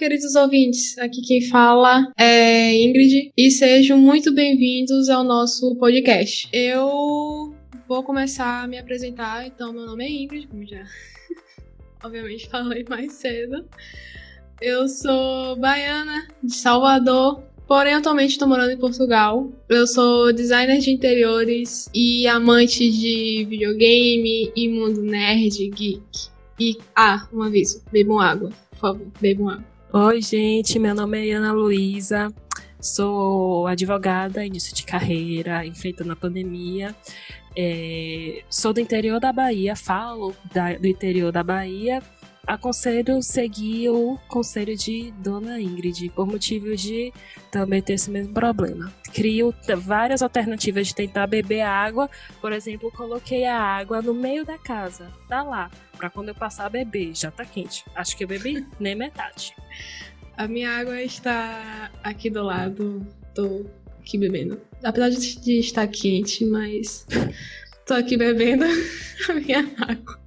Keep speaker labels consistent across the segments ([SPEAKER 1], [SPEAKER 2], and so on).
[SPEAKER 1] queridos ouvintes. Aqui quem fala é Ingrid e sejam muito bem-vindos ao nosso podcast. Eu vou começar a me apresentar, então meu nome é Ingrid, como já obviamente falei mais cedo. Eu sou baiana de Salvador, porém atualmente estou morando em Portugal. Eu sou designer de interiores e amante de videogame e mundo nerd, geek. E, ah, um aviso, bebam água, por favor, bebam água.
[SPEAKER 2] Oi, gente, meu nome é Ana Luísa, sou advogada, início de carreira, enfrentando a pandemia. É, sou do interior da Bahia, falo da, do interior da Bahia. Aconselho seguir o conselho de Dona Ingrid, por motivos de também ter esse mesmo problema. Crio várias alternativas de tentar beber água. Por exemplo, coloquei a água no meio da casa, tá lá, para quando eu passar a beber, já tá quente. Acho que eu bebi nem metade.
[SPEAKER 1] A minha água está aqui do lado, tô aqui bebendo. Apesar de estar quente, mas tô aqui bebendo a minha água.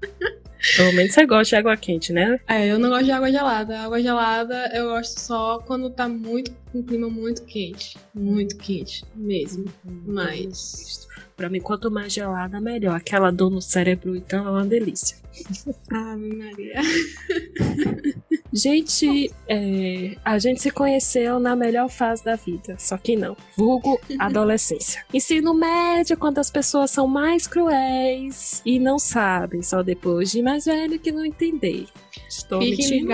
[SPEAKER 2] Pelo menos você gosta de água quente, né?
[SPEAKER 1] É, eu não gosto de água gelada. Água gelada eu gosto só quando tá muito, um clima muito quente. Muito quente mesmo. Hum, Mas.
[SPEAKER 2] Pra mim, quanto mais gelada, melhor. Aquela dor no cérebro, então, é uma delícia.
[SPEAKER 1] Ave Maria.
[SPEAKER 2] Gente, é, a gente se conheceu na melhor fase da vida, só que não. Vulgo adolescência. Ensino médio, quando as pessoas são mais cruéis e não sabem, só depois de mais velho que não entender. Estou
[SPEAKER 1] Fiquem
[SPEAKER 2] mentindo?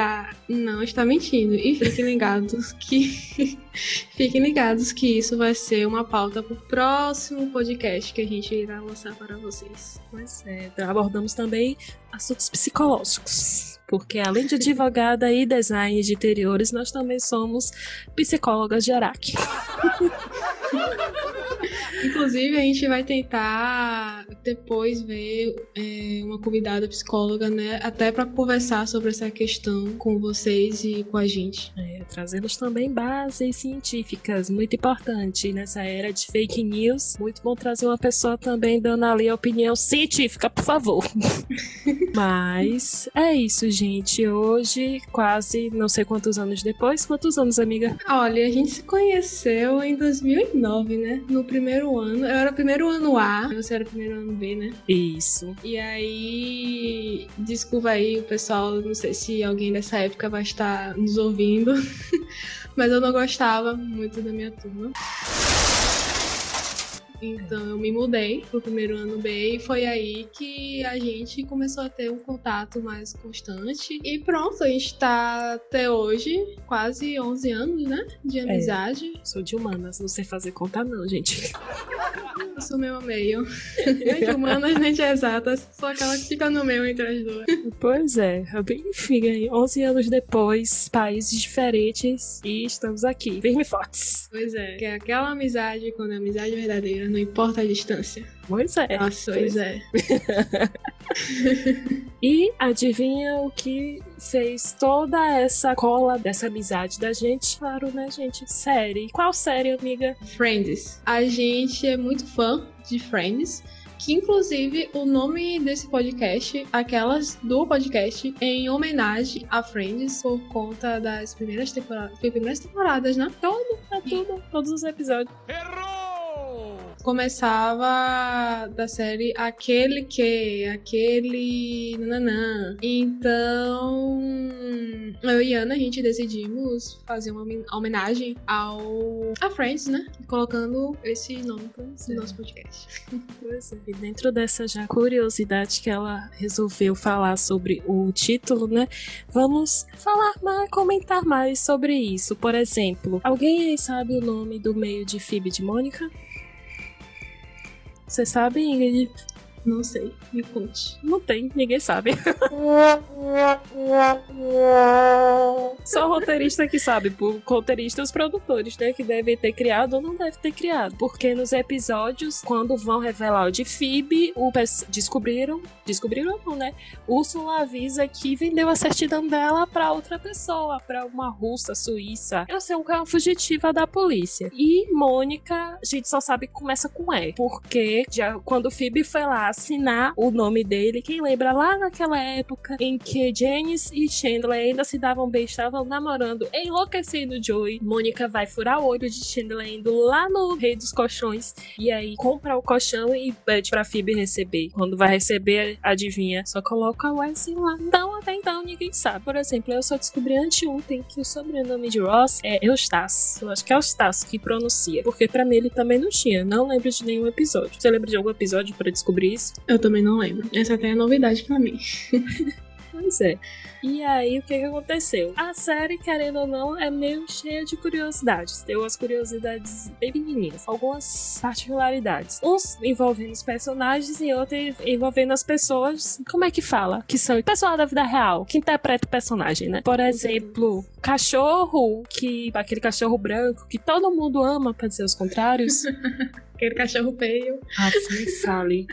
[SPEAKER 1] Não, está mentindo. E fiquem ligados que. fiquem ligados que isso vai ser uma pauta para o próximo podcast que a gente irá lançar para vocês.
[SPEAKER 2] Pois é, abordamos também assuntos psicológicos. Porque além de advogada e design de interiores, nós também somos psicólogas de Araque.
[SPEAKER 1] Inclusive, a gente vai tentar depois ver é, uma convidada psicóloga, né? Até para conversar sobre essa questão com vocês e com a gente.
[SPEAKER 2] É, trazemos também bases científicas, muito importante nessa era de fake news. Muito bom trazer uma pessoa também dando ali a opinião científica, por favor. Mas é isso, gente. Hoje, quase não sei quantos anos depois. Quantos anos, amiga?
[SPEAKER 1] Olha, a gente se conheceu em 2009, né? No primeiro ano. Eu era primeiro ano A, você era primeiro ano B, né?
[SPEAKER 2] Isso.
[SPEAKER 1] E aí, desculpa aí o pessoal, não sei se alguém dessa época vai estar nos ouvindo, mas eu não gostava muito da minha turma. Então eu me mudei pro primeiro ano B e foi aí que a gente começou a ter um contato mais constante. E pronto, a gente tá até hoje, quase 11 anos, né? De amizade.
[SPEAKER 2] É, sou de humanas, não sei fazer conta não, gente.
[SPEAKER 1] Eu sou meio a meio. nem humanas, nem exatas. Sou aquela que fica no meio entre as duas.
[SPEAKER 2] Pois é, enfim, 11 anos depois, países diferentes e estamos aqui, firme e fortes.
[SPEAKER 1] Pois é, que é aquela amizade, quando é amizade verdadeira, não importa a distância.
[SPEAKER 2] Pois é.
[SPEAKER 1] Nossa, pois é.
[SPEAKER 2] e adivinha o que fez toda essa cola dessa amizade da gente? Claro, né, gente? Série. Qual série, amiga?
[SPEAKER 1] Friends. A gente é muito fã de Friends que inclusive o nome desse podcast, aquelas do podcast, em homenagem a Friends por conta das primeiras temporadas. Foi primeiras temporadas, né?
[SPEAKER 2] Todo, é tudo, todos os episódios.
[SPEAKER 3] Errou!
[SPEAKER 1] Começava da série aquele que, aquele nananã. Então, eu e Ana, a gente decidimos fazer uma homenagem ao a Friends, né? Colocando esse nome no nosso podcast.
[SPEAKER 2] Pois é. E dentro dessa já curiosidade que ela resolveu falar sobre o título, né? Vamos falar mais, comentar mais sobre isso. Por exemplo, alguém aí sabe o nome do meio de Phoebe de Mônica? Você sabe, Ingrid?
[SPEAKER 1] Não sei, me conte.
[SPEAKER 2] Não tem, ninguém sabe. Só o roteirista que sabe, por roteirista os produtores, né? Que devem ter criado ou não devem ter criado. Porque nos episódios, quando vão revelar o de Phoebe, o descobriram, descobriram não, né? Úrsula avisa que vendeu a certidão dela pra outra pessoa, pra uma russa, suíça. Eu sei, uma fugitiva da polícia. E Mônica, a gente só sabe que começa com E. Porque já, quando Phoebe foi lá assinar o nome dele. Quem lembra lá naquela época em que Janice e Chandler ainda se davam bem, estavam namorando, enlouquecendo Joey. Mônica vai furar o olho de Chandler indo lá no Rei dos Colchões e aí compra o colchão e pede pra Phoebe receber. Quando vai receber, adivinha, só coloca o S lá. Então, até então, ninguém sabe. Por exemplo, eu só descobri anteontem que o sobrenome de Ross é Eustace. Eu acho que é Eustace que pronuncia, porque para mim ele também não tinha. Não lembro de nenhum episódio. Você lembra de algum episódio para descobrir isso?
[SPEAKER 1] Eu também não lembro. Essa até é novidade para mim.
[SPEAKER 2] Pois é. E aí, o que, que aconteceu? A série, querendo ou não, é meio cheia de curiosidades. Tem umas curiosidades bem pequenininhas, algumas particularidades. Uns envolvendo os personagens e outros envolvendo as pessoas. Como é que fala? Que são pessoal da vida real, que interpreta o personagem, né? Por exemplo, cachorro, que aquele cachorro branco que todo mundo ama, pra dizer os contrários.
[SPEAKER 1] Aquele cachorro feio.
[SPEAKER 2] Ah, fale.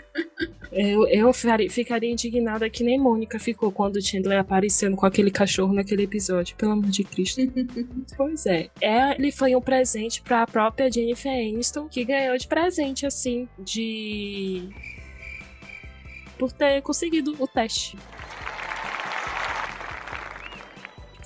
[SPEAKER 2] Eu, eu ficaria indignada que nem Mônica ficou quando Chandler aparecendo com aquele cachorro naquele episódio. Pelo amor de Cristo. pois é. é. Ele foi um presente pra própria Jennifer Aniston, que ganhou de presente, assim, de. Por ter conseguido o teste.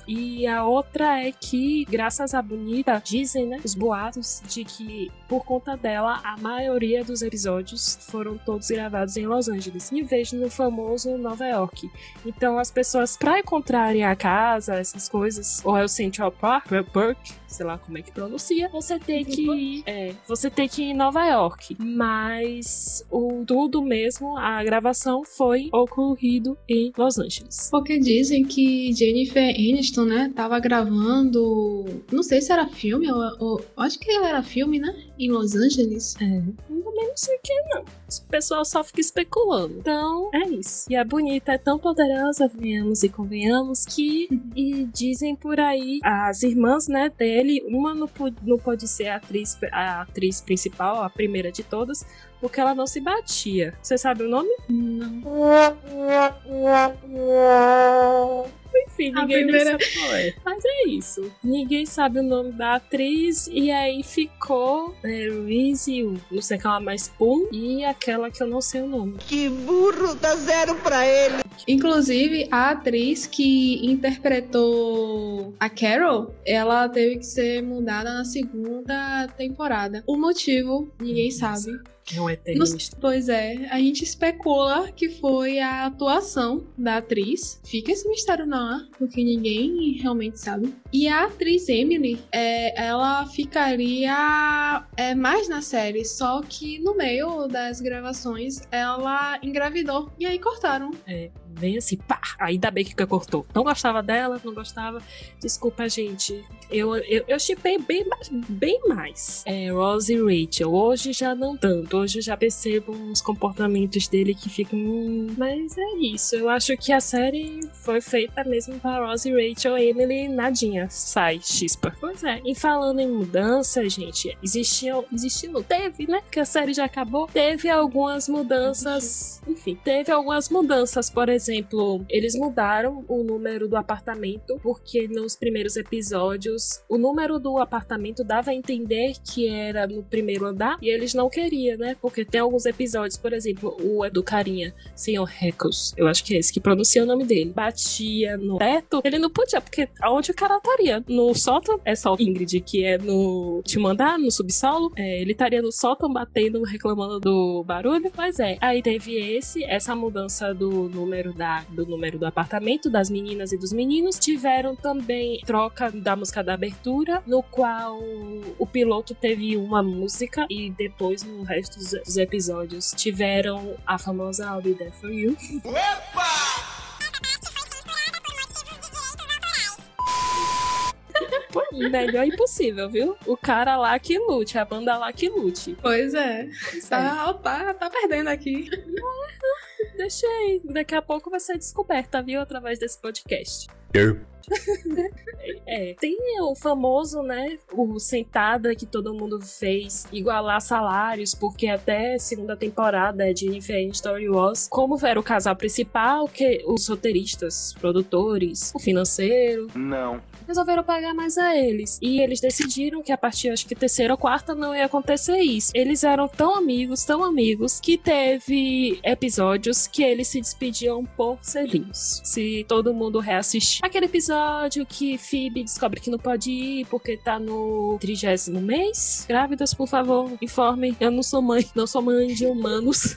[SPEAKER 2] E a outra é que, graças à Bonita, dizem, né, os boatos de que, por conta dela, a maioria dos episódios foram todos gravados em Los Angeles, em vez no famoso Nova York. Então, as pessoas, para encontrarem a casa, essas coisas, ou é o Central Park, Park, sei lá como é que pronuncia, você tem que ir, é, você tem que ir em Nova York. Mas o tudo mesmo, a gravação foi ocorrido em Los Angeles.
[SPEAKER 1] Porque dizem que Jennifer Aniston, né, tava gravando, não sei se era filme ou, ou acho que era filme, né, em Los Angeles.
[SPEAKER 2] É, também não sei o que não. O pessoal só fica especulando. Então, é isso. E a bonita é tão poderosa, venhamos e convenhamos, que e dizem por aí as irmãs, né, dele ele, uma não, não pode ser a atriz, a atriz principal, a primeira de todas, porque ela não se batia. Você sabe o nome?
[SPEAKER 1] Não.
[SPEAKER 2] Enfim, ninguém primeira... sabe qual é. Mas é isso. Ninguém sabe o nome da atriz. E aí ficou é, Reese, não sei aquela mais Pum, e aquela que eu não sei o nome.
[SPEAKER 3] Que burro, dá zero pra ele.
[SPEAKER 1] Inclusive, a atriz que interpretou a Carol, ela teve que ser mudada na segunda temporada. O motivo, ninguém sabe.
[SPEAKER 2] É um eternista.
[SPEAKER 1] Pois é, a gente especula que foi a atuação da atriz. Fica esse mistério no ar, porque ninguém realmente sabe. E a atriz Emily, é, ela ficaria é, mais na série, só que no meio das gravações ela engravidou. E aí cortaram.
[SPEAKER 2] É, bem assim, pá! Ainda bem que cortou. Não gostava dela, não gostava. Desculpa, gente. Eu, eu, eu chipei bem, bem mais. É, Rose e Rachel. Hoje já não tanto. Hoje já percebo uns comportamentos dele que ficam. Hum, mas é isso. Eu acho que a série foi feita mesmo para Rose e Rachel. Emily, nadinha. Sai, chispa. Pois é. E falando em mudança, gente, existiam. Existiu, teve, né? Que a série já acabou. Teve algumas mudanças. Enfim, teve algumas mudanças. Por exemplo, eles mudaram o número do apartamento, porque nos primeiros episódios o número do apartamento dava a entender que era no primeiro andar e eles não queriam, né? Porque tem alguns episódios, por exemplo, o do carinha, senhor Reckles, eu acho que é esse que pronuncia o nome dele, batia no teto, ele não podia, porque aonde o cara estaria? No sótão, é só Ingrid, que é no último andar, no subsolo, é, ele estaria no sótão batendo, reclamando do barulho, mas é. Aí teve esse, essa mudança do número da, do número do apartamento, das meninas e dos meninos. Tiveram também troca da música da abertura, no qual o piloto teve uma música e depois no resto dos, dos episódios tiveram a famosa I'll Be There For You. Opa! melhor impossível, viu? O cara lá que lute, a banda lá que lute.
[SPEAKER 1] Pois é. Tá, tá, tá perdendo aqui.
[SPEAKER 2] Deixa aí. Daqui a pouco vai ser descoberta, viu? Através desse podcast. é, tem o famoso, né? O sentada que todo mundo fez igualar salários, porque até segunda temporada de Jennifer Story Was, como era o casal principal, que os roteiristas, produtores, o financeiro.
[SPEAKER 4] Não
[SPEAKER 2] resolveram pagar mais a eles. E eles decidiram que a partir, acho que terceira ou quarta, não ia acontecer isso. Eles eram tão amigos, tão amigos, que teve episódios que eles se despediam por selinhos. Se todo mundo reassistir aquele episódio que Phoebe descobre que não pode ir porque tá no trigésimo mês. Grávidas, por favor, informem. Eu não sou mãe, não sou mãe de humanos.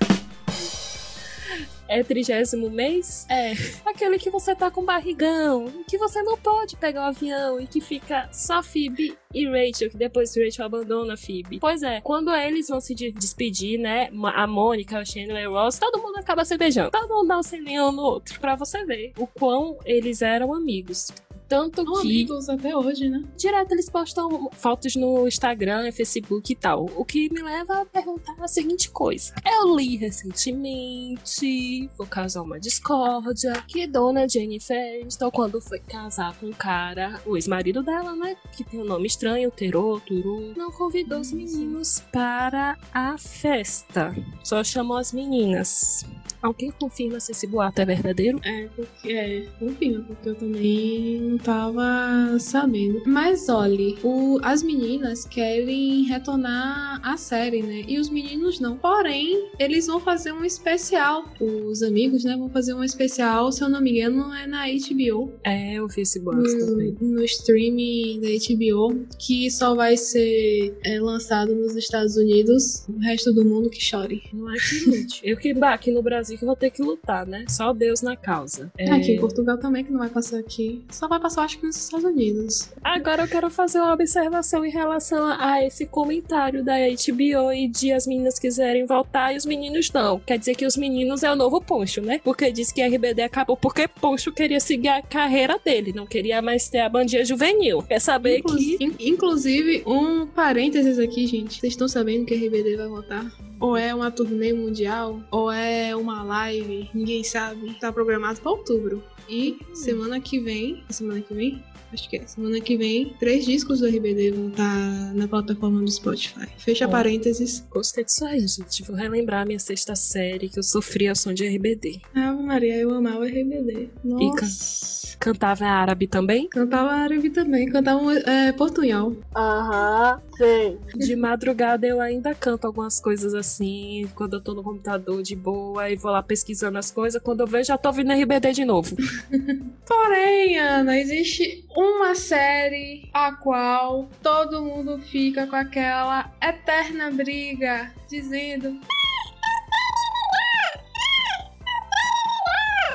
[SPEAKER 2] É trigésimo mês? É. Aquele que você tá com barrigão, que você não pode pegar o avião e que fica só Phoebe e Rachel, que depois Rachel abandona Phoebe. Pois é, quando eles vão se despedir, né? A Mônica, o Chandler e o Ross, todo mundo acaba se beijando. Todo mundo dá um selinho no outro. Pra você ver o quão eles eram amigos. Tanto
[SPEAKER 1] São
[SPEAKER 2] que.
[SPEAKER 1] amigos até hoje, né?
[SPEAKER 2] Direto eles postam fotos no Instagram, Facebook e tal. O que me leva a perguntar a seguinte coisa. Eu li recentemente, por causa de uma discórdia, que Dona Jennifer Aniston, quando foi casar com um cara, o ex-marido dela, né? Que tem um nome estranho, Terô, Turu, não convidou os meninos para a festa. Só chamou as meninas. Alguém confirma se esse boato é verdadeiro?
[SPEAKER 1] É, porque é, confirma, porque eu também não tava sabendo. Mas olhe, o, as meninas querem retornar à série, né? E os meninos não. Porém, eles vão fazer um especial. Os amigos, né, vão fazer um especial, se eu não me engano, é na HBO.
[SPEAKER 2] É, eu vi esse boato
[SPEAKER 1] no,
[SPEAKER 2] também.
[SPEAKER 1] no streaming da HBO, que só vai ser é, lançado nos Estados Unidos. O resto do mundo que chore.
[SPEAKER 2] Não é que lute. Eu que bah, aqui no Brasil que vou ter que lutar, né? Só Deus na causa. É...
[SPEAKER 1] Aqui em Portugal também, que não vai passar aqui. Só vai passar, acho que nos Estados Unidos.
[SPEAKER 2] Agora eu quero fazer uma observação em relação a esse comentário da HBO e de as meninas quiserem voltar e os meninos não. Quer dizer que os meninos é o novo Poncho, né? Porque diz que a RBD acabou porque Poncho queria seguir a carreira dele, não queria mais ter a bandinha juvenil. Quer saber
[SPEAKER 1] Inclu-
[SPEAKER 2] que.
[SPEAKER 1] in- inclusive, um parênteses aqui, gente. Vocês estão sabendo que RBD vai voltar? Ou é uma turnê mundial, ou é uma live, ninguém sabe. Tá programado pra outubro. E semana que vem. Semana que vem? Acho que é. Semana que vem, três discos do RBD vão estar na plataforma do Spotify. Fecha parênteses.
[SPEAKER 2] Gostei disso aí, gente. Vou relembrar a minha sexta série que eu sofri ao som de RBD.
[SPEAKER 1] Ave Maria, eu amava RBD. Nossa.
[SPEAKER 2] Cantava árabe também.
[SPEAKER 1] Cantava árabe também, cantava é, portunhol.
[SPEAKER 3] Aham, sei.
[SPEAKER 2] De madrugada eu ainda canto algumas coisas assim, quando eu tô no computador de boa e vou lá pesquisando as coisas. Quando eu vejo, já tô ouvindo RBD de novo.
[SPEAKER 1] Porém, Ana, existe uma série a qual todo mundo fica com aquela eterna briga, dizendo.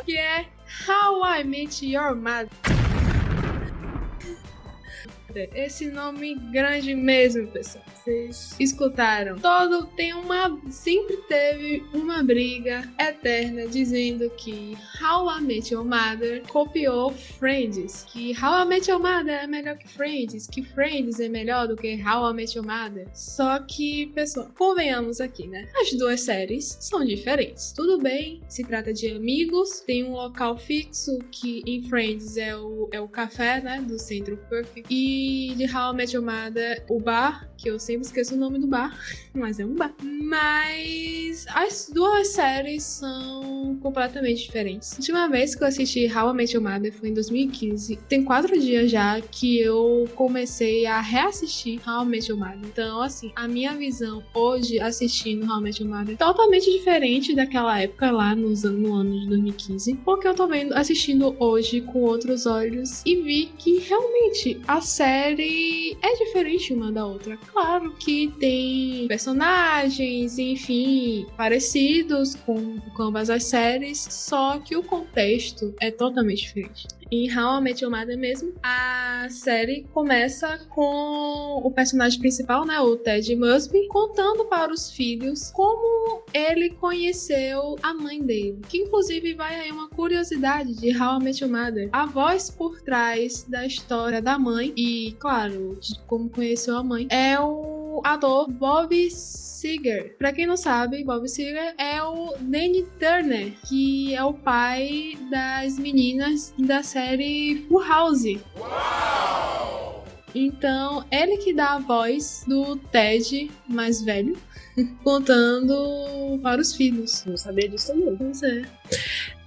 [SPEAKER 1] Que é How I Met Your Mother. Esse nome grande mesmo, pessoal. Vocês escutaram. Todo tem uma. Sempre teve uma briga eterna dizendo que How I Met Your Mother copiou Friends. Que How I Met Your Mother é melhor que Friends. Que Friends é melhor do que How I Met Your Mother. Só que, pessoal, convenhamos aqui, né? As duas séries são diferentes. Tudo bem, se trata de amigos, tem um local fixo que em Friends é o, é o café, né? Do Centro Perfect. E de How I Met Your Mother, o bar, que eu sempre esqueço o nome do bar, mas é um bar. Mas as duas séries são completamente diferentes. A última vez que eu assisti How I Met Your Mother foi em 2015. Tem quatro dias já que eu comecei a reassistir How I Met Your Mother. Então, assim, a minha visão hoje assistindo How I Met Your Mother é totalmente diferente daquela época lá nos no ano de 2015. Porque eu tô vendo, assistindo hoje com outros olhos e vi que realmente a série é diferente uma da outra. Claro que tem personagens, enfim, parecidos com, com ambas as séries, só que o contexto é totalmente diferente. Em How I Met Your Mother mesmo, a série começa com o personagem principal, né, o Ted Mosby, contando para os filhos como ele conheceu a mãe dele. Que inclusive vai aí uma curiosidade de How I Met Your Mother. A voz por trás da história da mãe e, claro, de como conheceu a mãe é o ator Bob Seger. Pra quem não sabe, Bob Seger é o Danny Turner, que é o pai das meninas da série Full House. Então, ele que dá a voz do Ted mais velho, contando para os filhos.
[SPEAKER 2] Não sabia disso não.
[SPEAKER 1] Pois é.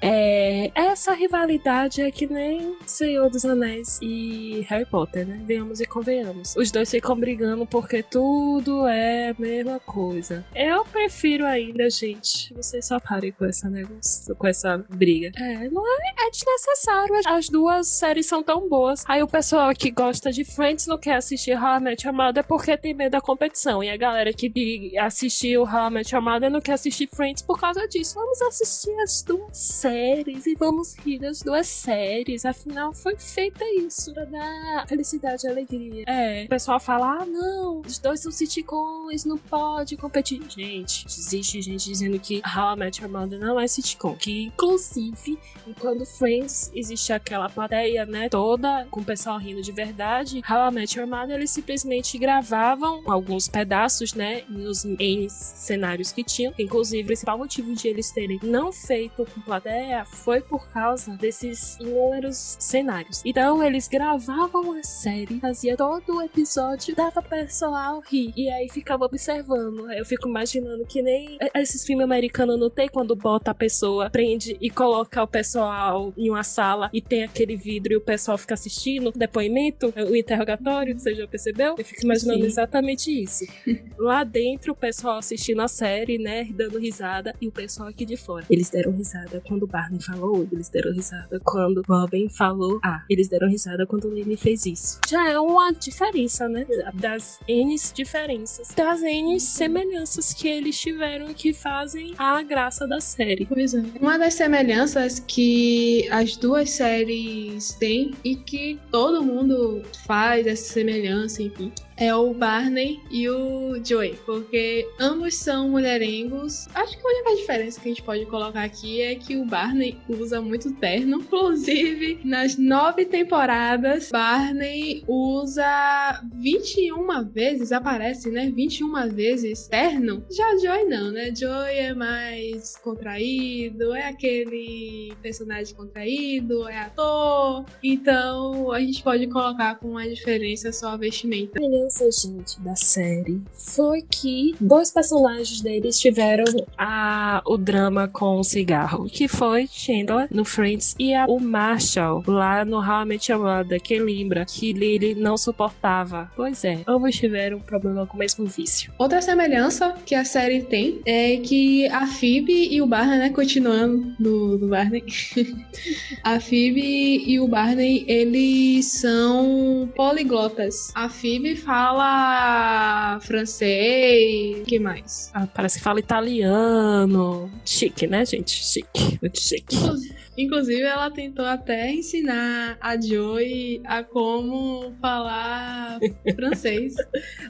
[SPEAKER 2] É, essa rivalidade é que nem Senhor dos Anéis e Harry Potter, né? Venhamos e convenhamos. Os dois ficam brigando porque tudo é a mesma coisa. Eu prefiro ainda, gente, vocês só parem com essa negócio, com essa briga. É, não é, é desnecessário. As duas séries são tão boas. Aí o pessoal que gosta de Friends não quer assistir How I Met Your Mother porque tem medo da competição. E a galera que assistiu How I Met Your Mother não quer assistir Friends por causa disso. Vamos assistir as duas séries e vamos rir das duas séries. Afinal, foi feita isso pra dar felicidade e alegria. É, o pessoal fala: ah, não, os dois são sitcoms, não pode competir. Gente, existe gente dizendo que How I Met Your Mother não é sitcom. Que, inclusive, quando Friends existe aquela plateia, né, toda com o pessoal rindo de verdade, How I Met Your Mother, eles simplesmente gravavam alguns pedaços, né, nos N cenários que tinham. Inclusive, o principal motivo de eles terem não feito com plateia foi por causa desses inúmeros cenários. Então, eles gravavam a série, fazia todo o episódio, dava o pessoal rir, e aí ficava observando. Eu fico imaginando que nem esses filmes americanos não tem quando bota a pessoa, prende e coloca o pessoal em uma sala e tem aquele vidro e o pessoal fica assistindo o depoimento, o interrogatório, você já percebeu? Eu fico imaginando Sim. exatamente isso. Lá dentro, o pessoal assistindo a série, né, dando risada, e o pessoal aqui de fora. Eles deram risada quando Barney falou, eles deram risada quando Robin falou, ah, eles deram risada quando o Lenny fez isso. Já é uma diferença, né, das N diferenças, das N semelhanças que eles tiveram que fazem a graça da série.
[SPEAKER 1] Pois é. Uma das semelhanças que as duas séries têm e que todo mundo faz essa semelhança, enfim, é o Barney e o Joey, porque ambos são mulherengos. Acho que a única diferença que a gente pode colocar aqui é que o Barney usa muito terno. Inclusive, nas nove temporadas, Barney usa 21 vezes, aparece, né? 21 vezes terno. Já Joey não, né? Joey é mais contraído, é aquele personagem contraído, é ator. Então, a gente pode colocar com uma diferença só a vestimenta
[SPEAKER 2] diferença, gente, da série foi que dois personagens deles tiveram a, o drama com o cigarro, que foi Chandler no Friends e a, o Marshall lá no How I Met Your Mother, que lembra que Lily não suportava. Pois é, ambos tiveram um problema com o mesmo vício.
[SPEAKER 1] Outra semelhança que a série tem é que a Phoebe e o Barney, né, continuando do, Barney, a Phoebe e o Barney, eles são poliglotas. A Phoebe fala fala francês. que mais?
[SPEAKER 2] Ah, parece que fala italiano. Chique, né, gente? Chique. Muito chique.
[SPEAKER 1] Inclusive, ela tentou até ensinar a Joey a como falar francês.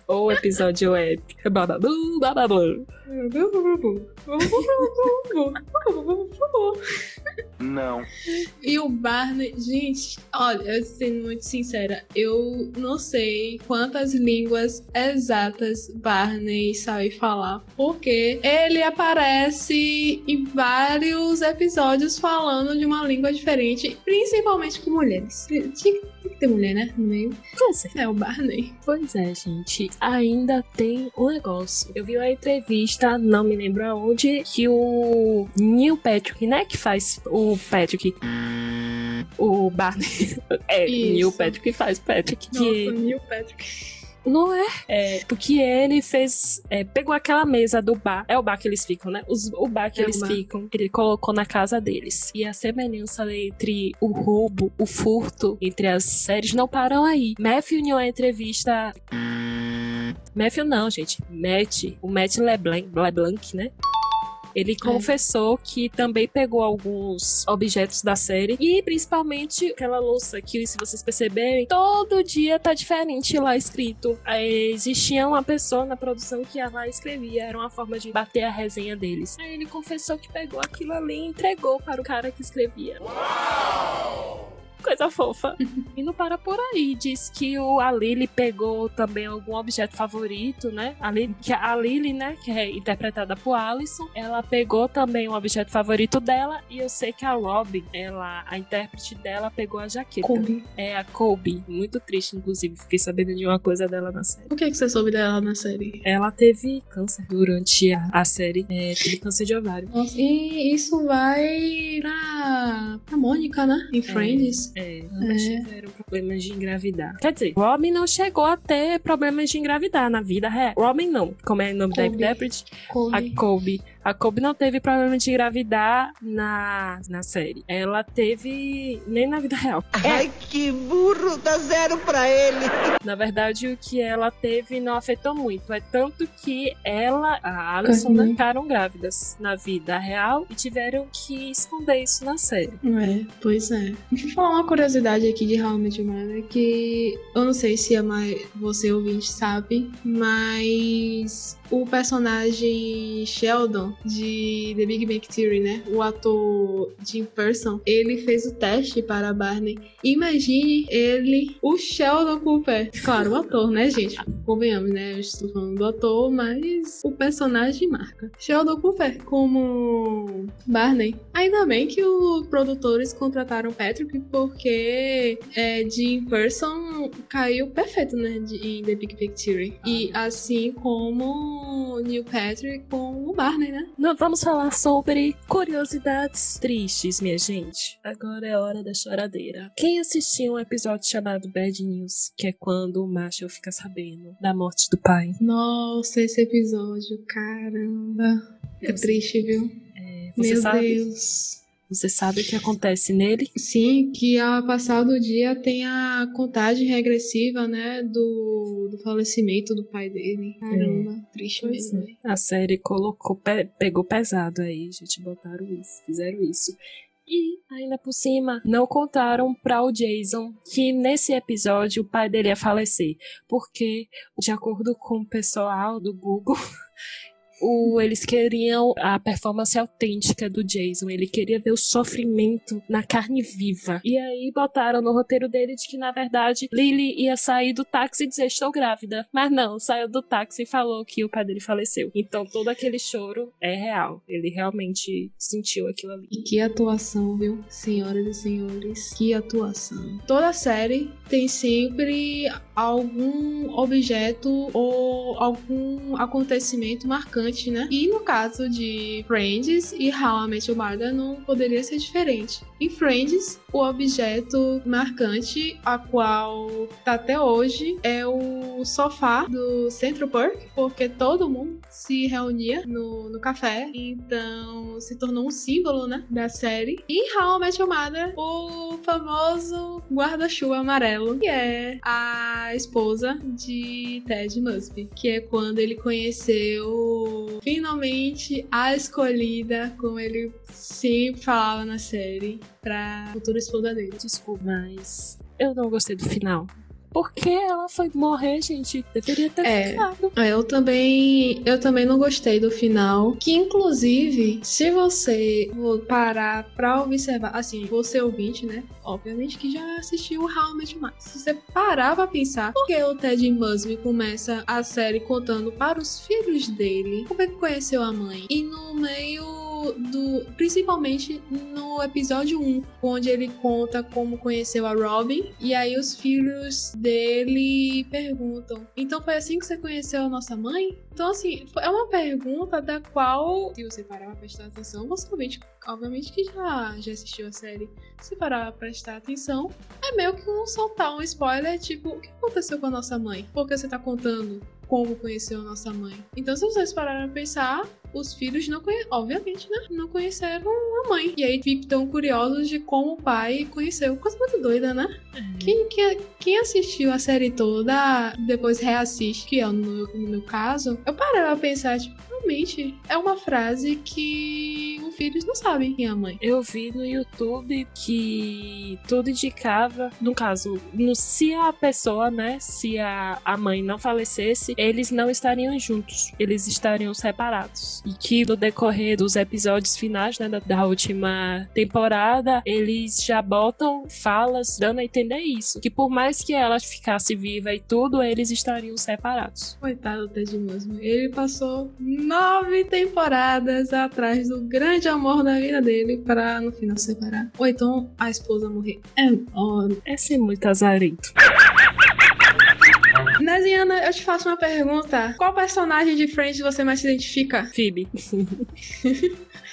[SPEAKER 2] Ou episódio web. Bababu, bababu.
[SPEAKER 4] Não.
[SPEAKER 1] E o Barney, gente, olha, sendo muito sincera, eu não sei quantas línguas exatas Barney sabe falar, porque ele aparece em vários episódios falando de uma língua diferente, principalmente com mulheres. Tinha, que ter mulher, né? No meio. É o Barney.
[SPEAKER 2] Pois é, gente. Ainda tem um negócio. Eu vi uma entrevista, não me lembro aonde, que o Neil Patrick, né? Que faz o Patrick. O Barney. É, Isso. Neil Patrick faz Patrick.
[SPEAKER 1] Nossa, que... Neil Patrick.
[SPEAKER 2] Não é? É, porque ele fez. É, pegou aquela mesa do bar. É o bar que eles ficam, né? Os, o bar que é eles ficam. Ele colocou na casa deles. E a semelhança entre o roubo, o furto, entre as séries não param aí. Matthew, em uma entrevista. Matthew não, gente. Matt. O Matt LeBlanc, LeBlanc né? Ele é. confessou que também pegou alguns objetos da série e principalmente aquela louça que, se vocês perceberem, todo dia tá diferente lá escrito. Aí, existia uma pessoa na produção que ia lá e escrevia, era uma forma de bater a resenha deles. Aí ele confessou que pegou aquilo ali e entregou para o cara que escrevia. Uau! Coisa fofa. e não para por aí. Diz que o, a Lily pegou também algum objeto favorito, né? A Lily, que a Lily, né, que é interpretada por Alison, ela pegou também um objeto favorito dela. E eu sei que a Robin, ela, a intérprete dela, pegou a jaqueta.
[SPEAKER 1] Kobe.
[SPEAKER 2] É a Kobe. Muito triste, inclusive. Fiquei sabendo de uma coisa dela na série.
[SPEAKER 1] O que, é que você soube dela na série?
[SPEAKER 2] Ela teve câncer durante a, a série. É, teve câncer de ovário.
[SPEAKER 1] Nossa, e isso vai pra Mônica, né? Em Friends.
[SPEAKER 2] É, ambas tiveram problemas de engravidar. Quer dizer, Robin não chegou a ter problemas de engravidar na vida real. Robin não, como é o nome da
[SPEAKER 1] Colby.
[SPEAKER 2] intérprete?
[SPEAKER 1] Colby.
[SPEAKER 2] A Colby. A Colby não teve problema de engravidar na, na série. Ela teve nem na vida real.
[SPEAKER 3] Ai, que burro, dá zero pra ele.
[SPEAKER 2] Na verdade, o que ela teve não afetou muito. É tanto que ela, a Alison,
[SPEAKER 1] Uhum.
[SPEAKER 2] ficaram grávidas na vida real e tiveram que esconder isso na série.
[SPEAKER 1] É, pois é. Deixa eu falar uma curiosidade aqui de How I Met Mother, que eu não sei se a mai- você ouvinte sabe, mas o personagem Sheldon de The Big Bang Theory, né? O ator Jim Person, ele fez o teste para Barney. Imagine ele, o Sheldon Cooper. Claro, o ator, né, gente? Convenhamos, né? Eu estou falando do ator, mas o personagem marca. Sheldon Cooper como Barney. Ainda bem que os produtores contrataram Patrick, porque é, Jim Person caiu perfeito, né? de- em The Big Bang Theory. E assim como Neil Patrick com o Barney, né?
[SPEAKER 2] Não, vamos falar sobre curiosidades tristes, minha gente. Agora é hora da choradeira. Quem assistiu um episódio chamado Bad News, que é quando o Marshall fica sabendo da morte do pai?
[SPEAKER 1] Nossa, esse episódio, caramba. É triste, viu?
[SPEAKER 2] Você
[SPEAKER 1] Meu
[SPEAKER 2] sabe?
[SPEAKER 1] Deus.
[SPEAKER 2] Você sabe o que acontece nele?
[SPEAKER 1] Sim, que ao passar do dia tem a contagem regressiva, né? Do, do falecimento do pai dele. Caramba, triste
[SPEAKER 2] Pois
[SPEAKER 1] mesmo.
[SPEAKER 2] é. A série colocou, pe- pegou pesado aí, gente, botaram isso, fizeram isso. E ainda por cima, não contaram para o Jason que nesse episódio o pai dele ia falecer, porque de acordo com o pessoal do Google, o- eles queriam a performance autêntica do Jason. Ele queria ver o sofrimento na carne viva. E aí botaram no roteiro dele de que, na verdade, Lily ia sair do táxi e dizer estou grávida. Mas não, saiu do táxi e falou que o pai dele faleceu. Então todo aquele choro é real. Ele realmente sentiu aquilo ali.
[SPEAKER 1] E que atuação, viu? Senhoras e senhores, que atuação. Toda série tem sempre algum objeto ou algum acontecimento marcante, né? E no caso de Friends e How I Met Your Mother não poderia ser diferente. Em Friends, o objeto marcante, a qual tá até hoje, é o sofá do Central Park, porque todo mundo se reunia no, no café, então se tornou um símbolo, né, da série. E How I Met Your Mother, o famoso guarda-chuva amarelo, que é a esposa de Ted Mosby, que é quando ele conheceu finalmente a escolhida, como ele sempre falava na série, pra futura esposa dele.
[SPEAKER 2] Desculpa, mas eu não gostei do final. Porque ela foi morrer, gente. Deveria ter
[SPEAKER 1] É.
[SPEAKER 2] ficado.
[SPEAKER 1] É, Eu também, eu também não gostei do final. Que inclusive, se você parar pra observar, assim, você ouvinte, né? Obviamente que já assistiu o How I Met. Se você parar pra pensar, por que o Ted Mosby começa a série contando para os filhos dele como é que conheceu a mãe? E no meio do. Principalmente no episódio 1, onde ele conta como conheceu a Robin. E aí os filhos dele perguntam: Então foi assim que você conheceu a nossa mãe? Então, assim, é uma pergunta da qual, se você parar pra prestar atenção, você ouvinte, obviamente que já, já assistiu a série. Se parar pra prestar atenção, é meio que um soltar um spoiler, tipo, o que aconteceu com a nossa mãe? Por que você tá contando como conheceu a nossa mãe? Então, se vocês pararem pra pensar, os filhos não conhecem, obviamente, né? Não conheceram a mãe. E aí ficam curiosos de como o pai conheceu. Coisa muito doida, né? Quem, quem, quem assistiu a série toda, depois reassiste, que é no, meu- no meu caso, eu parei pra pensar, tipo, realmente é uma frase que os filhos não sabem quem é a mãe.
[SPEAKER 2] Eu vi no YouTube que tudo indicava, no caso, no, se a pessoa, né, se a, a mãe não falecesse, eles não estariam juntos, eles estariam separados. E que no decorrer dos episódios finais, né, da, da última temporada, eles já botam falas dando a entender isso. Que por mais que ela ficasse viva e tudo, eles estariam separados.
[SPEAKER 1] Coitado do Ted Mosby. Ele passou nove temporadas atrás do grande amor da vida dele para no final se separar. Ou então a esposa morrer. É, ó,
[SPEAKER 2] É ser muito azarento.
[SPEAKER 1] Desiana, eu te faço uma pergunta. Qual personagem de Friends você mais se identifica?
[SPEAKER 2] Phoebe.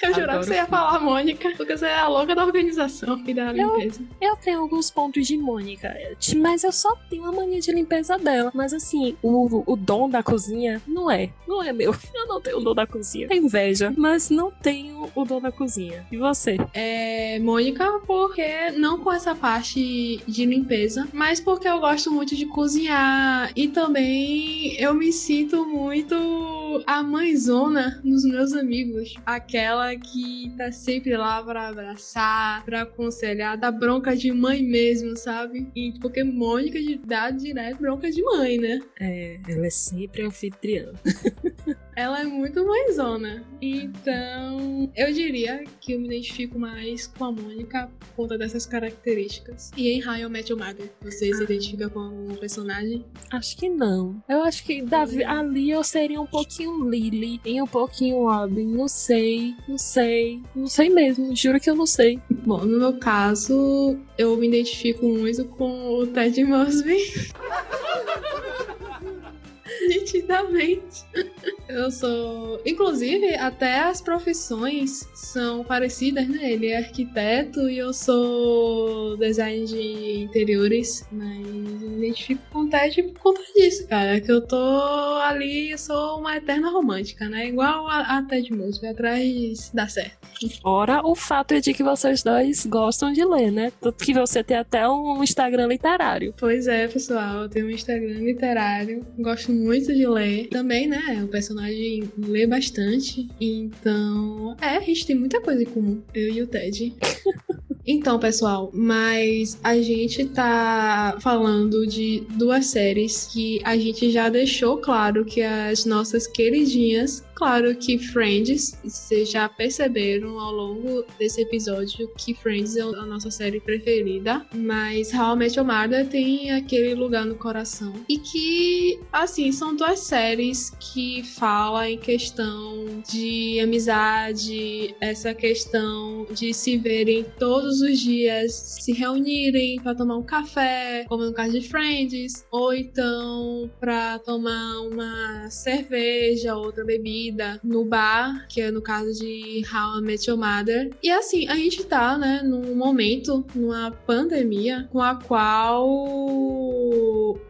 [SPEAKER 1] Eu jurava
[SPEAKER 2] Adoro
[SPEAKER 1] que você ia
[SPEAKER 2] Phoebe.
[SPEAKER 1] falar Mônica, porque você é a louca da organização e da
[SPEAKER 2] Eu-
[SPEAKER 1] limpeza.
[SPEAKER 2] Eu tenho alguns pontos de Mônica, mas eu só tenho a mania de limpeza dela. Mas assim, o, o dom da cozinha não é. Não é meu. Eu não tenho o dom da cozinha. Tenho inveja, mas não tenho o dom da cozinha. E você?
[SPEAKER 1] É Mônica, porque não com essa parte de limpeza, mas porque eu gosto muito de cozinhar e também eu me sinto muito a mãezona nos meus amigos. Aquela que tá sempre lá pra abraçar, pra aconselhar, dá bronca de mãe mesmo, sabe? E porque Mônica dá direto bronca de mãe, né?
[SPEAKER 2] É, ela é sempre anfitriã.
[SPEAKER 1] Ela é muito mãezona. Então, eu diria que eu me identifico mais com a Mônica por conta dessas características. E em How I Met Your Mother, você se identifica com algum personagem?
[SPEAKER 2] Acho que não. Eu acho que Davi, ali eu seria um pouquinho Lily e um pouquinho Robin. Não sei, não sei, não sei mesmo. Juro que eu não sei.
[SPEAKER 1] Bom, no meu caso, eu me identifico muito com o Ted Mosby. Nitidamente. Eu sou. Inclusive, até as profissões são parecidas, né? Ele é arquiteto e eu sou design de interiores, mas eu me identifico com o Ted por conta disso, cara. Que eu tô ali, eu sou uma eterna romântica, né? Igual a, a Ted Mosby, atrás dá certo.
[SPEAKER 2] Fora o fato de que vocês dois gostam de ler, né? Tanto que você tem até um Instagram literário.
[SPEAKER 1] Pois é, pessoal, eu tenho um Instagram literário, gosto muito de ler. Também, né, o personagem lê bastante, então, é, a gente tem muita coisa em comum, eu e o Ted. Então, pessoal, mas a gente tá falando de duas séries que a gente já deixou claro que as nossas queridinhas, claro que Friends, vocês já perceberam ao longo desse episódio que Friends é a nossa série preferida, mas How I Met Your Mother tem aquele lugar no coração. E que, assim, são duas séries que falam em questão de amizade, essa questão de se verem todos os dias, se reunirem para tomar um café, como no caso de Friends, ou então para tomar uma cerveja, outra bebida no bar, que é no caso de How I Met Your Mother. E assim, a gente tá, né, num momento, numa pandemia, com a qual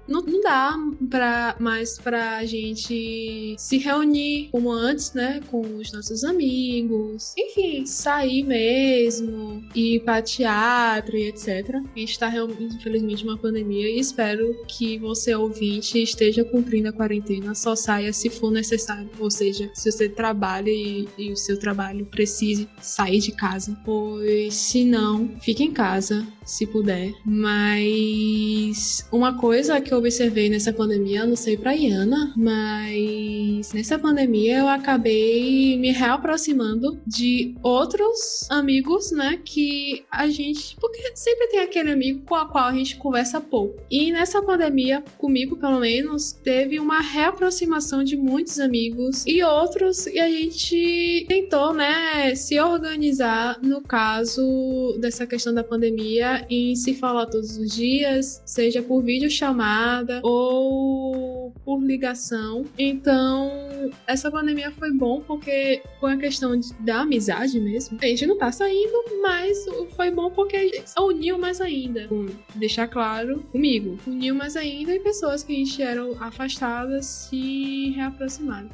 [SPEAKER 1] não, não dá pra, mais pra gente se reunir como antes, né? Com os nossos amigos. Enfim, sair mesmo, ir pra teatro e etc. A gente tá realmente, infelizmente, uma pandemia e espero que você, ouvinte, esteja cumprindo a quarentena. Só saia se for necessário. Ou seja, se você trabalha e, e o seu trabalho precise sair de casa. Pois, se não, fique em casa, se puder. Mas uma coisa que eu observei nessa pandemia, não sei pra Iana, mas nessa pandemia eu acabei me reaproximando de outros amigos, né? Que a gente. Porque sempre tem aquele amigo com o qual a gente conversa pouco. E nessa pandemia, comigo pelo menos, teve uma reaproximação de muitos amigos e outros, e a gente tentou, né, se organizar no caso dessa questão da pandemia em se falar todos os dias, seja por videochamada ou por ligação. Então, essa pandemia foi bom porque foi a questão de- da amizade mesmo. A gente não tá saindo, mas foi bom porque uniu mais ainda. Com- deixar claro, comigo, uniu mais ainda e pessoas que a gente eram afastadas se reaproximaram.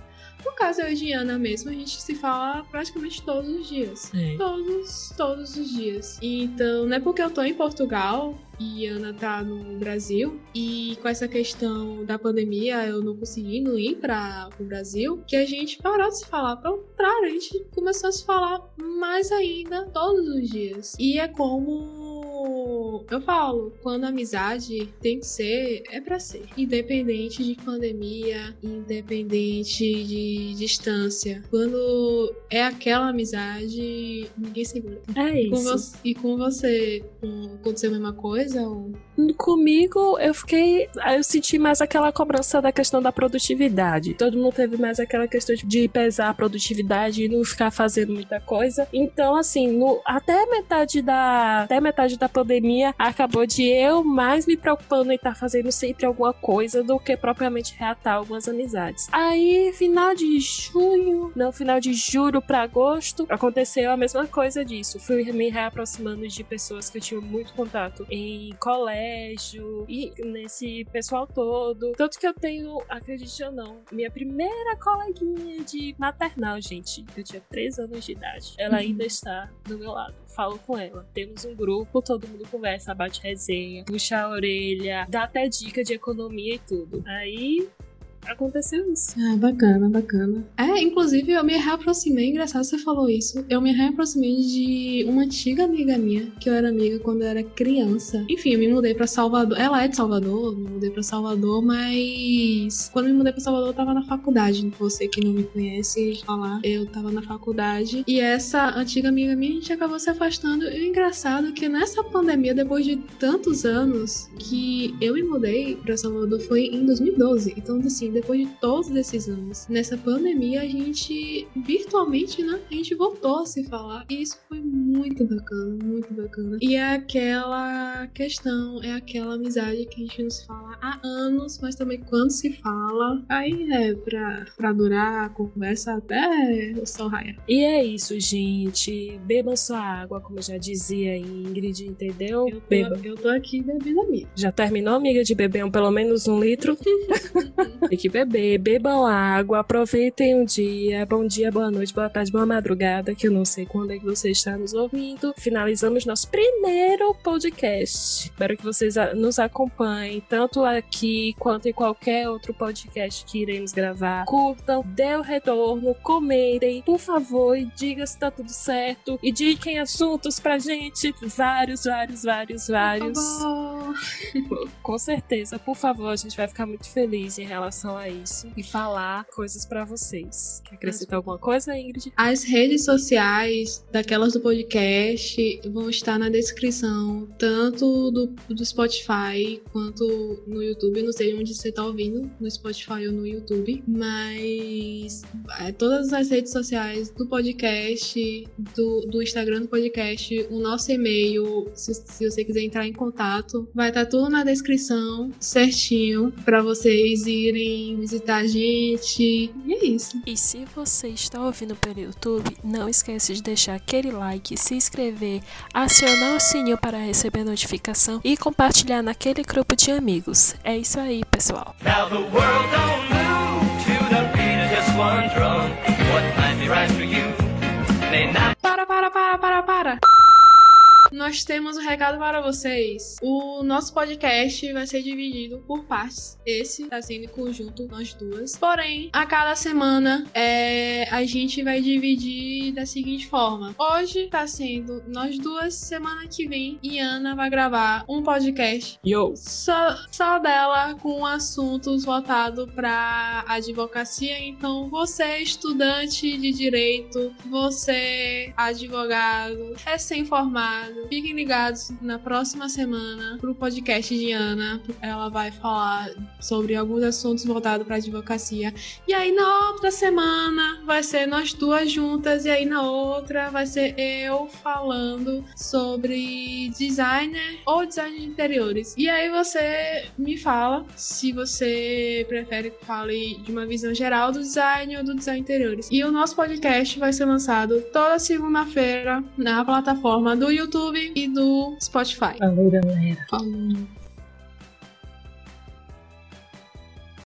[SPEAKER 1] No caso, eu e Diana mesmo, a gente se fala praticamente todos os dias.
[SPEAKER 2] É.
[SPEAKER 1] Todos, todos os dias. Então, não é porque eu tô em Portugal e Ana tá no Brasil e com essa questão da pandemia eu não conseguindo ir para o Brasil que a gente parou de se falar. Pelo contrário, a gente começou a se falar mais ainda todos os dias. E é como eu falo, quando a amizade tem que ser, é pra ser. Independente de pandemia, independente de distância. Quando é aquela amizade, ninguém segura.
[SPEAKER 2] É
[SPEAKER 1] E com,
[SPEAKER 2] isso.
[SPEAKER 1] você, e com você, aconteceu a mesma coisa? Ou...
[SPEAKER 2] Comigo, eu fiquei. Eu senti mais aquela cobrança da questão da produtividade. Todo mundo teve mais aquela questão de pesar a produtividade e não ficar fazendo muita coisa. Então, assim, no- até metade da. Até metade da pandemia, pandemia, acabou de eu mais me preocupando em estar tá fazendo sempre alguma coisa do que propriamente reatar algumas amizades. Aí, final de junho, não, final de julho para agosto, aconteceu a mesma coisa disso. Fui me reaproximando de pessoas que eu tinha muito contato em colégio e nesse pessoal todo. Tanto que eu tenho, acredite ou não, minha primeira coleguinha de maternal, gente. Eu tinha 3 anos de idade. Ela ainda uhum. está do meu lado. Falo com ela. Temos um grupo, todo mundo conversa, bate resenha, puxa a orelha, dá até dica de economia e tudo. Aí aconteceu isso.
[SPEAKER 1] Ah, bacana, bacana. É, inclusive eu me reaproximei, engraçado você falou isso. Eu me reaproximei de uma antiga amiga minha, que eu era amiga quando eu era criança. Enfim, eu me mudei para Salvador. Ela é de Salvador, me mudei para Salvador, mas quando me mudei para Salvador eu tava na faculdade. Você que não me conhece falar, eu tava na faculdade. E essa antiga amiga minha, a gente acabou se afastando. E o engraçado é que nessa pandemia, depois de tantos anos que eu me mudei para Salvador, foi em 2012. Então, assim, depois de todos esses anos. Nessa pandemia, a gente virtualmente, né? A gente voltou a se falar. E isso foi muito bacana, muito bacana. E é aquela questão, é aquela amizade que a gente não se fala há anos, mas também quando se fala, aí é pra, pra durar a conversa até o sol raiar.
[SPEAKER 2] E é isso, gente. Bebam sua água, como já dizia Ingrid, entendeu?
[SPEAKER 1] Eu tô, eu tô aqui bebendo a minha.
[SPEAKER 2] Já terminou, amiga, de beber um, pelo menos um litro? Que beber, bebam água, aproveitem o dia. Bom dia, boa noite, boa tarde, boa madrugada, que eu não sei quando é que você está nos ouvindo. Finalizamos nosso primeiro podcast. Espero que vocês nos acompanhem, tanto aqui quanto em qualquer outro podcast que iremos gravar. Curtam, dê o retorno, comentem, por favor, e diga se tá tudo certo. E diquem assuntos pra gente. Vários, vários, vários, vários. Com certeza, por favor, a gente vai ficar muito feliz em relação a isso e falar coisas para vocês. Quer acrescentar alguma coisa, Ingrid?
[SPEAKER 1] As redes sociais daquelas do podcast vão estar na descrição, tanto do, do Spotify quanto no YouTube. Não sei onde você tá ouvindo, no Spotify ou no YouTube, mas é, todas as redes sociais do podcast, do, do Instagram do podcast, o nosso e-mail, se, se você quiser entrar em contato, vai estar tá tudo na descrição certinho para vocês irem visitar a gente. E é isso.
[SPEAKER 2] E se você está ouvindo pelo YouTube, não esqueça de deixar aquele like, se inscrever, acionar o sininho para receber notificação e compartilhar naquele grupo de amigos. É isso aí, pessoal.
[SPEAKER 1] Para, para, para, para, para nós temos um recado para vocês. O nosso podcast vai ser dividido por partes. Esse está sendo conjunto, nós duas. Porém, a cada semana é, a gente vai dividir da seguinte forma. Hoje está sendo nós duas, semana que vem, e Ana vai gravar um podcast.
[SPEAKER 2] Yo!
[SPEAKER 1] Só, só dela com assuntos voltados para advocacia. Então, você, estudante de direito, você, advogado, recém-formado, Fiquem ligados na próxima semana pro podcast de Ana. Ela vai falar sobre alguns assuntos voltados para advocacia. E aí na outra semana vai ser nós duas juntas e aí na outra vai ser eu falando sobre designer ou design de interiores. E aí você me fala se você prefere que fale de uma visão geral do design ou do design de interiores. E o nosso podcast vai ser lançado toda segunda-feira na plataforma do YouTube YouTube e do Spotify.
[SPEAKER 2] Valeu, galera.
[SPEAKER 1] Falou.